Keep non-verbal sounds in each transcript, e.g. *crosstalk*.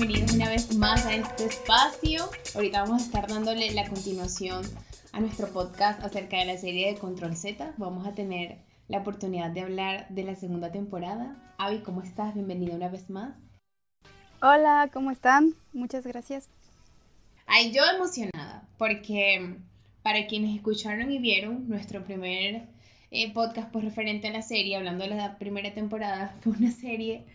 bienvenidos una vez más a este espacio. Ahorita vamos a estar dándole la continuación a nuestro podcast acerca de la serie de Control Z. Vamos a tener la oportunidad de hablar de la segunda temporada. Avi, ¿cómo estás? Bienvenida una vez más. Hola, ¿cómo están? Muchas gracias. Ay, yo emocionada, porque para quienes escucharon y vieron nuestro primer eh, podcast pues referente a la serie, hablando de la primera temporada, *laughs* fue una serie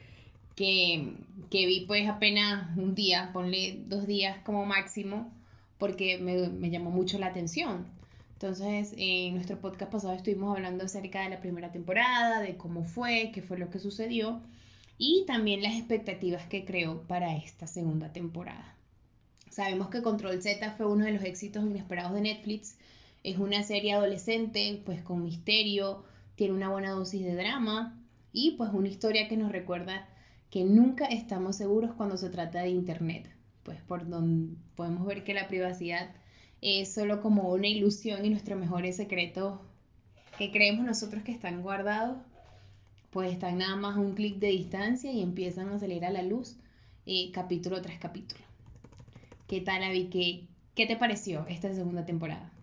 que, que vi pues apenas un día, ponle dos días como máximo, porque me, me llamó mucho la atención. Entonces, en nuestro podcast pasado estuvimos hablando acerca de la primera temporada, de cómo fue, qué fue lo que sucedió y también las expectativas que creó para esta segunda temporada. Sabemos que Control Z fue uno de los éxitos inesperados de Netflix. Es una serie adolescente, pues con misterio, tiene una buena dosis de drama y pues una historia que nos recuerda que nunca estamos seguros cuando se trata de Internet, pues por donde podemos ver que la privacidad es solo como una ilusión y nuestros mejores secretos que creemos nosotros que están guardados, pues están nada más a un clic de distancia y empiezan a salir a la luz eh, capítulo tras capítulo. ¿Qué tal, Avi? ¿Qué, ¿Qué te pareció esta segunda temporada?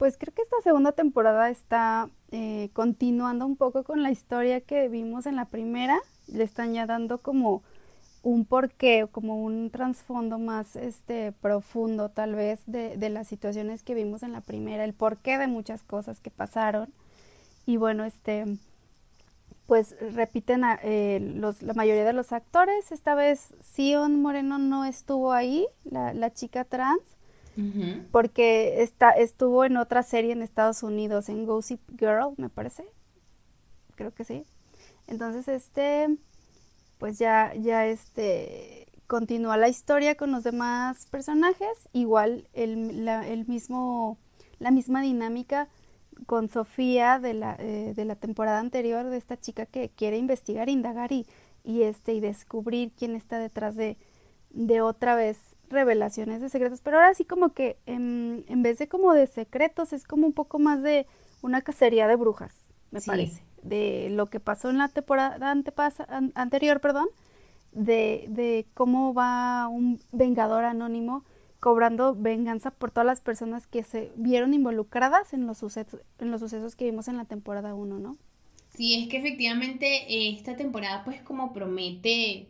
Pues creo que esta segunda temporada está eh, continuando un poco con la historia que vimos en la primera. Le están ya dando como un porqué, como un trasfondo más este, profundo tal vez de, las situaciones que vimos en la primera, el porqué de muchas cosas que pasaron. Y bueno, este, pues repiten eh, la mayoría de los actores. Esta vez Sion Moreno no estuvo ahí, la chica trans porque está, estuvo en otra serie en Estados Unidos, en Gossip Girl, me parece. Creo que sí. Entonces, este, pues ya, ya este, continúa la historia con los demás personajes. Igual el, la, el mismo, la misma dinámica con Sofía de la, eh, de la temporada anterior, de esta chica que quiere investigar, indagar y, y, este, y descubrir quién está detrás de, de otra vez revelaciones de secretos, pero ahora sí como que en, en, vez de como de secretos es como un poco más de una cacería de brujas, me parece, de lo que pasó en la temporada antepasa, an, anterior, perdón, de, de cómo va un vengador anónimo cobrando venganza por todas las personas que se vieron involucradas en los sucesos, en los sucesos que vimos en la temporada 1, ¿no? Sí, es que efectivamente eh, esta temporada pues como promete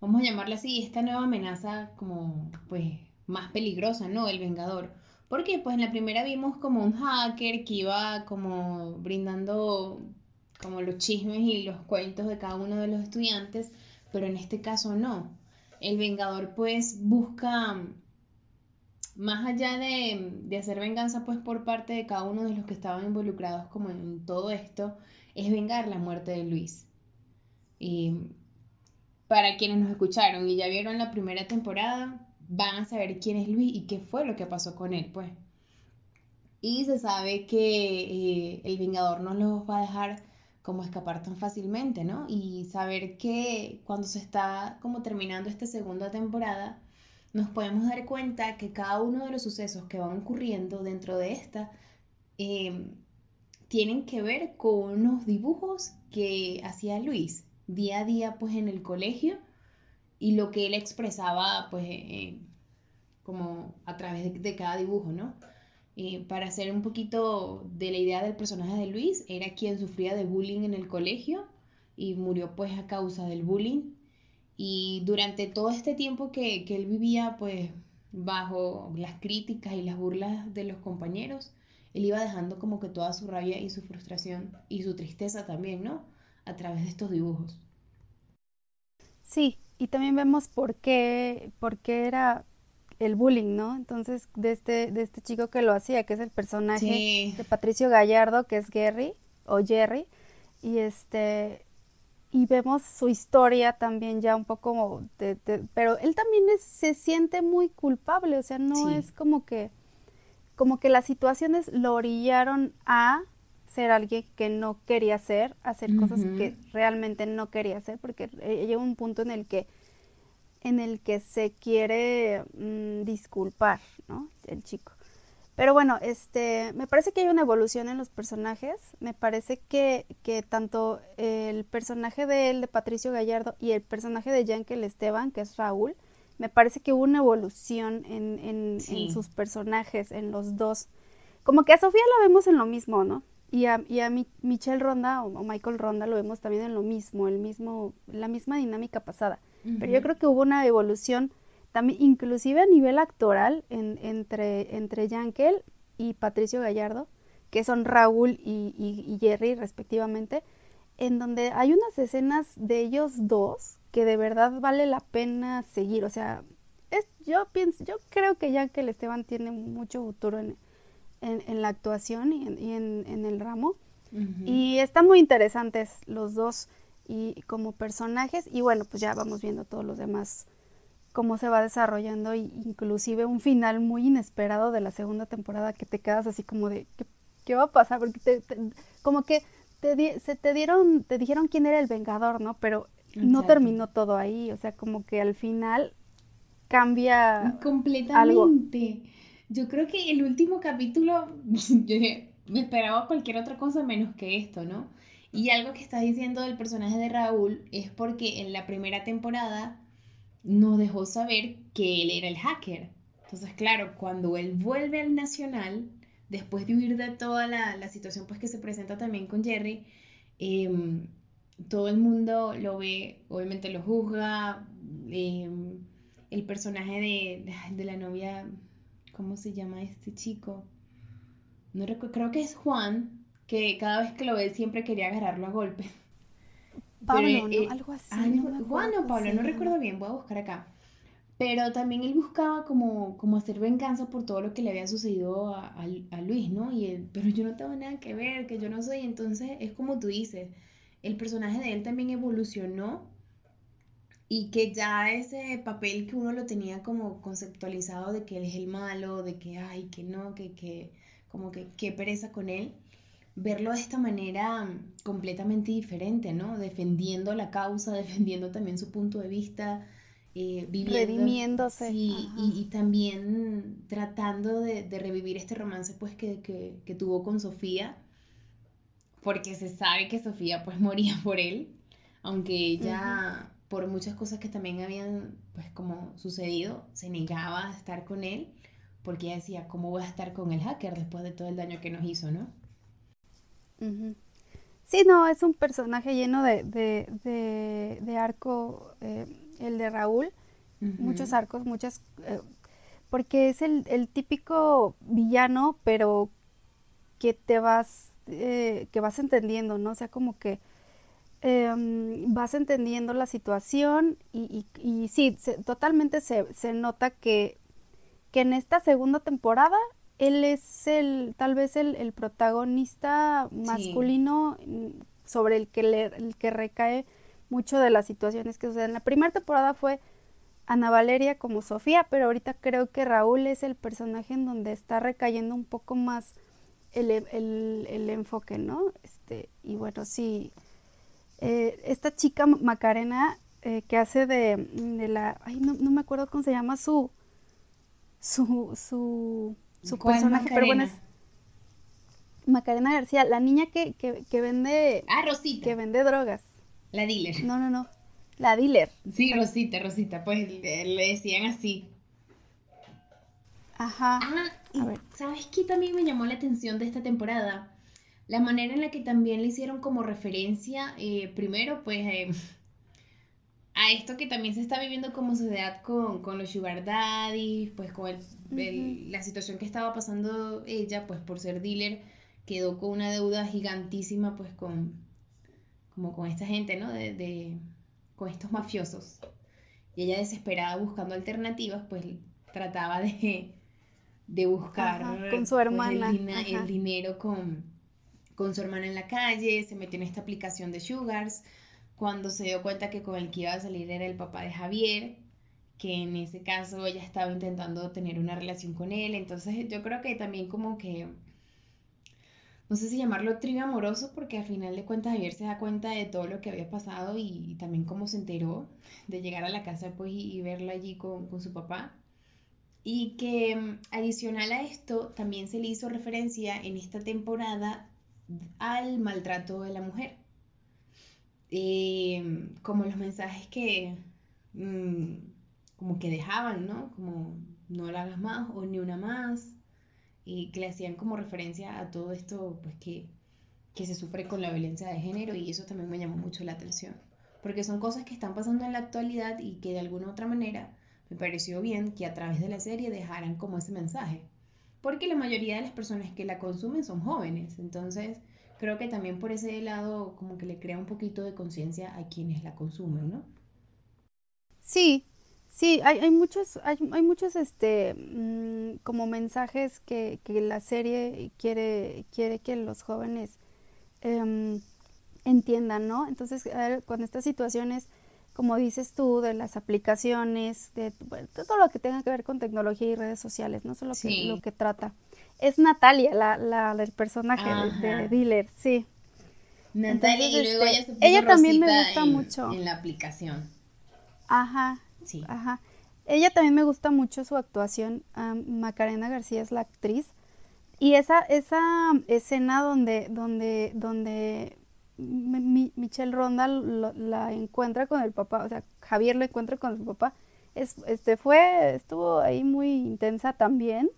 vamos a llamarla así, esta nueva amenaza como pues más peligrosa, ¿no? El Vengador. Porque pues en la primera vimos como un hacker que iba como brindando como los chismes y los cuentos de cada uno de los estudiantes, pero en este caso no. El Vengador pues busca, más allá de, de hacer venganza pues por parte de cada uno de los que estaban involucrados como en todo esto, es vengar la muerte de Luis. Y para quienes nos escucharon y ya vieron la primera temporada, van a saber quién es Luis y qué fue lo que pasó con él, pues. Y se sabe que eh, el Vengador no los va a dejar como escapar tan fácilmente, ¿no? Y saber que cuando se está como terminando esta segunda temporada, nos podemos dar cuenta que cada uno de los sucesos que van ocurriendo dentro de esta eh, tienen que ver con unos dibujos que hacía Luis día a día pues en el colegio y lo que él expresaba pues eh, como a través de, cada dibujo, ¿no? Eh, para hacer un poquito de la idea del personaje de Luis, era quien sufría de bullying en el colegio y murió pues a causa del bullying. Y durante todo este tiempo que, que él vivía pues bajo las críticas y las burlas de los compañeros, él iba dejando como que toda su rabia y su frustración y su tristeza también, ¿no? a través de estos dibujos. Sí, y también vemos por qué, por qué era el bullying, ¿no? Entonces, de este, de este chico que lo hacía, que es el personaje de Patricio Gallardo, que es Gary, o Jerry, y este, y vemos su historia también ya un poco, de, de, pero él también es, se siente muy culpable, o sea, no sí. es como que, como que las situaciones lo orillaron a ser alguien que no quería ser, hacer cosas que realmente no quería hacer, porque llega un punto en el que en el que se quiere mmm, disculpar, ¿no? El chico. Pero bueno, este, me parece que hay una evolución en los personajes. Me parece que, que tanto el personaje de él, de Patricio Gallardo, y el personaje de Yankel Esteban, que es Raúl, me parece que hubo una evolución en, en, en, sus personajes, en los dos. Como que a Sofía la vemos en lo mismo, ¿no? Y a, y a Michelle Ronda o, Michael Ronda lo vemos también en lo mismo, el mismo, la misma dinámica pasada. Pero yo creo que hubo una evolución también, inclusive a nivel actoral, en, entre, entre Yankel y Patricio Gallardo, que son Raúl y, y, Jerry respectivamente, en donde hay unas escenas de ellos dos que de verdad vale la pena seguir. O sea, es, yo pienso, yo creo que Yankel Esteban tiene mucho futuro en, en, la actuación y en, en, el ramo. Y están muy interesantes los dos y como personajes. Y bueno, pues ya vamos viendo todos los demás cómo se va desarrollando y inclusive un final muy inesperado de la segunda temporada que te quedas así como de ¿qué, va a pasar? Porque te, como que te se te dieron, te dijeron quién era el vengador, ¿no? Pero no terminó todo ahí, o sea, como que al final cambia completamente. Yo creo que el último capítulo, *laughs* yo me esperaba cualquier otra cosa menos que esto, ¿no? Y algo que estás diciendo del personaje de Raúl es porque en la primera temporada nos dejó saber que él era el hacker. Entonces, claro, cuando él vuelve al Nacional, después de huir de toda la, situación pues, que se presenta también con Jerry, em, todo el mundo lo ve, obviamente lo juzga. Em, el personaje de, de la novia ¿cómo se llama este chico? No recuerdo, creo que es Juan, que cada vez que lo ve siempre quería agarrarlo a golpe. *laughs* Pablo, eh, Algo así. Juan o Pablo, no recuerdo bien, voy a buscar acá. Pero también él buscaba como, como hacer venganza por todo lo que le había sucedido a, a, Luis, ¿no? Y él, pero yo no tengo nada que ver, que yo no soy. Entonces es como tú dices, el personaje de él también evolucionó y que ya ese papel que uno lo tenía como conceptualizado de que él es el malo, de que ay, que no, que, que como que qué pereza con él, verlo de esta manera completamente diferente, ¿no? Defendiendo la causa, *laughs* defendiendo también su punto de vista, eh, viviendo, redimiéndose. Sí, y, también tratando de, revivir este romance pues que, que, tuvo con Sofía, porque se sabe que Sofía pues *laughs* moría por él, aunque ella por muchas cosas que también habían, pues como sucedido, se negaba a estar con él, porque ella decía, ¿cómo voy a estar con el hacker después de todo el daño que nos hizo, no? Sí, no, es un personaje lleno de, de, arco, eh, el de Raúl, muchos arcos, muchas, eh, porque es el, el, típico villano, pero que te vas, eh, que vas entendiendo, ¿no? O sea, como que Em, vas entendiendo la situación y, y, sí, totalmente se, se nota que, que, en esta segunda temporada él es el tal vez el, protagonista masculino mm, sobre el que, le, el que recae mucho de las situaciones que suceden. La primera temporada fue Ana Valeria como Sofía, pero ahorita creo que Raúl es el personaje en donde está recayendo un poco más el, el, el enfoque, ¿no? Este, y bueno, sí, eh, esta chica Macarena eh, que hace de, de, la, ay, no, no, me acuerdo cómo se llama su, su, su, su personaje, pero bueno es Macarena García, la niña que, que, que vende, ah, Rosita, que vende drogas. La dealer. No, no, no, la dealer. Sí, Rosita, Rosita, pues le, decían así. Ajá. Ah, y ¿sabes qué también me llamó la atención de esta temporada? La manera en la que también le hicieron como referencia, eh, primero, pues eh, a esto que también se está viviendo como sociedad con, con los sugar daddy, pues con la situación que estaba pasando ella, pues por ser dealer, quedó con una deuda gigantísima, pues con, como con esta gente, ¿no? De, con estos mafiosos. Y ella desesperada buscando alternativas, pues trataba de, de buscar con su pues, hermana. el dinero con con su hermana en la calle, se metió en esta aplicación de Sugars, cuando se dio cuenta que con el que iba a salir era el papá de Javier, que en ese caso ella estaba intentando tener una relación con él, entonces yo creo que también como que, no sé si llamarlo trío amoroso, porque al final de cuentas Javier se da cuenta de todo lo que había pasado y, también cómo se enteró de llegar a la casa pues, y, verlo allí con, con su papá. Y que mm, adicional a esto, también se le hizo referencia en esta temporada al maltrato de la mujer. Eh, como los mensajes que mm, como que dejaban, ¿no? Como no la hagas más o ni una más. Y que le hacían como referencia a todo esto, pues que, que se sufre con la violencia de género y eso también me llamó mucho la atención. Porque son cosas que están pasando en la actualidad y que de alguna otra manera me pareció bien que a través de la serie dejaran como ese mensaje. Porque la mayoría de las personas que la consumen son jóvenes. Entonces, creo que también por ese lado como que le crea un poquito de conciencia a quienes la consumen, ¿no? Sí, sí, hay, hay muchos, hay, hay muchos este mm, como mensajes que, que, la serie quiere, quiere que los jóvenes em, entiendan, ¿no? Entonces, con estas situaciones como dices tú, de las aplicaciones, de, todo lo que tenga que ver con tecnología y redes sociales, no solo que, lo que trata. Es Natalia, la, la el personaje de, Dealer, sí. Natalia, y luego este, ella, también me gusta mucho. En la aplicación. Ajá. Sí. Ajá. Ella también me gusta mucho su actuación. Macarena García es la actriz. Y esa, esa escena donde, donde, donde Michelle Ronda la encuentra con el papá, o sea, Javier lo encuentra con su papá. Es, este fue, estuvo ahí muy intensa también.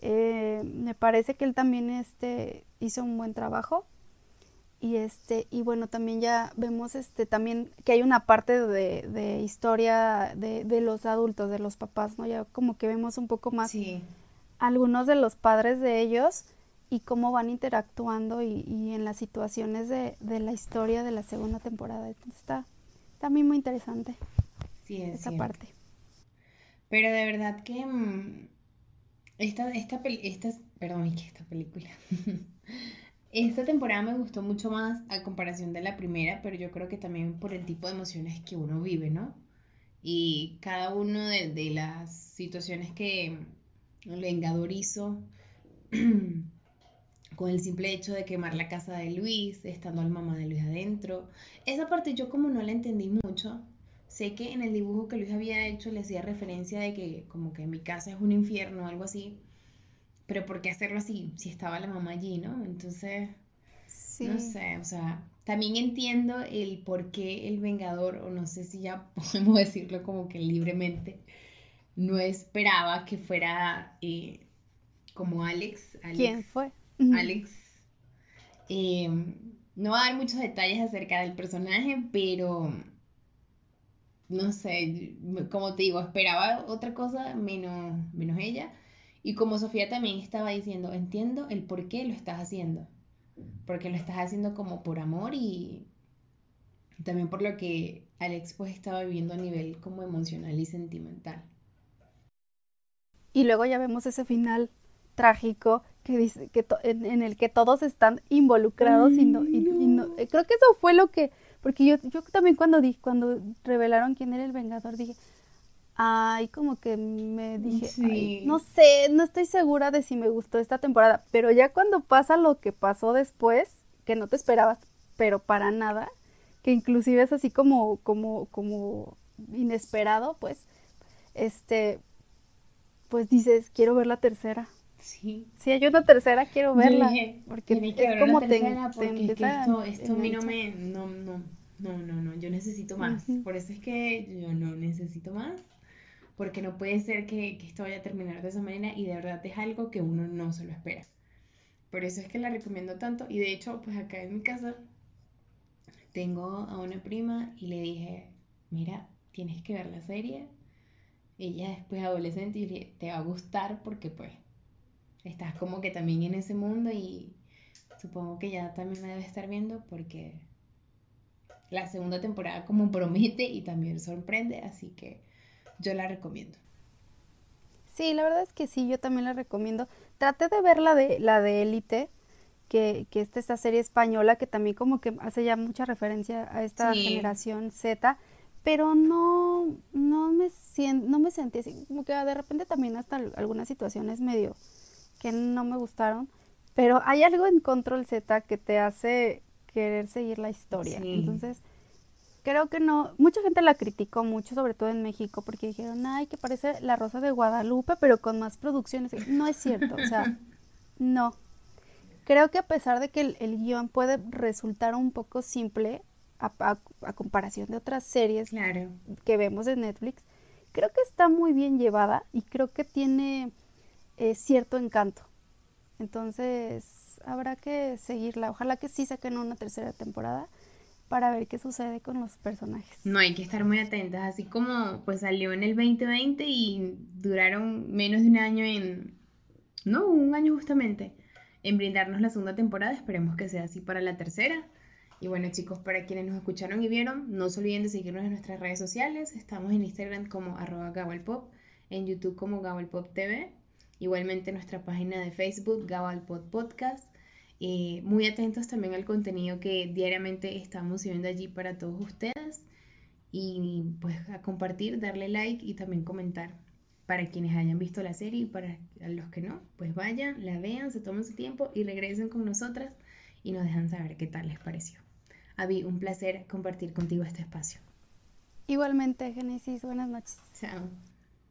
Eh, me parece que él también este, hizo un buen trabajo. Y este, y bueno, también ya vemos este también que hay una parte de, de historia de, de, los adultos, de los papás, ¿no? Ya como que vemos un poco más algunos de los padres de ellos y cómo van interactuando y, en las situaciones de, la historia de la segunda temporada. Entonces está también muy interesante sí, esa parte. Pero de verdad que mm, esta, esta, esta, perdón, esta película. *laughs* esta temporada me gustó mucho más a comparación de la primera, pero yo creo que también por el tipo de emociones que uno vive, ¿no? Y cada uno de, de las situaciones que el Vengador hizo *clears throat* con el simple hecho de quemar la casa de Luis, estando al mamá de Luis adentro. Esa parte yo como no la entendí mucho. Sé que en el dibujo que Luis había hecho le hacía referencia de que como que mi casa es un infierno o algo así. Pero ¿por qué hacerlo así si estaba la mamá allí, no? Entonces, no sé, o sea, también entiendo el por qué el Vengador, o no sé si ya *laughs* podemos decirlo como que libremente, no esperaba que fuera eh, como Alex, Alex. ¿Quién fue? Alex. Eh, no va a dar muchos detalles acerca del personaje, pero no sé, como te digo, esperaba otra cosa menos, menos ella. Y como Sofía también estaba diciendo, entiendo el por qué lo estás haciendo. Porque lo estás haciendo como por amor y también por lo que Alex pues estaba viviendo a nivel como emocional y sentimental. Y luego ya vemos ese final trágico que dice que en, el que todos están involucrados y no, y, no, eh, creo que eso fue lo que porque yo yo también cuando di, cuando revelaron quién era el vengador dije ay como que me dije no sé no estoy segura de si me gustó esta temporada pero ya cuando pasa lo que pasó después que no te esperabas pero para nada que inclusive es así como como como inesperado pues este pues dices quiero ver la tercera Sí. Si hay una tercera, quiero verla. porque es como te, porque esto, esto a mí no me, no, no, no, no, no, yo necesito más. Por eso es que yo no necesito más, porque no puede ser que, que, esto vaya a terminar de esa manera y de verdad es algo que uno no se lo espera. Por eso es que la recomiendo tanto y de hecho, pues acá en mi casa tengo a una prima y le dije, mira, tienes que ver la serie. Ella después adolescente y le te va a gustar porque pues estás como que también en ese mundo y supongo que ya también me debe estar viendo porque la segunda temporada como promete y también sorprende, así que yo la recomiendo. Sí, la verdad es que sí, yo también la recomiendo. Traté de ver la de la de Élite, que, que es esta serie española que también como que hace ya mucha referencia a esta generación Z, pero no, no me no me sentí así, como que de repente también hasta algunas situaciones medio que no me gustaron, pero hay algo en Control Z que te hace querer seguir la historia. Entonces, creo que no, mucha gente la criticó mucho, sobre todo en México, porque dijeron, ay, que parece La Rosa de Guadalupe, pero con más producciones. No es cierto, o sea, *laughs* no. Creo que a pesar de que el, guion puede resultar un poco simple a, comparación de otras series que vemos en Netflix, creo que está muy bien llevada y creo que tiene eh, cierto encanto. Entonces, habrá que seguirla. Ojalá que sí saquen una tercera temporada para ver qué sucede con los personajes. No, hay que estar muy atentas, así como pues salió en el 2020 y duraron menos de un año en, no, un año justamente, en brindarnos la segunda temporada, esperemos que sea así para la tercera. Y bueno chicos, para quienes nos escucharon y vieron, no se olviden de seguirnos en nuestras redes sociales, estamos en Instagram como arroba Pop, en YouTube como Pop TV, igualmente nuestra página de Facebook Pop Podcast eh, muy atentos también al contenido que diariamente estamos subiendo allí para todos ustedes y pues a compartir, darle like y también comentar para quienes hayan visto la serie y para los que no, pues vayan, la vean, se tomen su tiempo y regresen con nosotras y nos dejan saber qué tal les pareció. Avi, un placer compartir contigo este espacio. Igualmente, Génesis, buenas noches. Chao.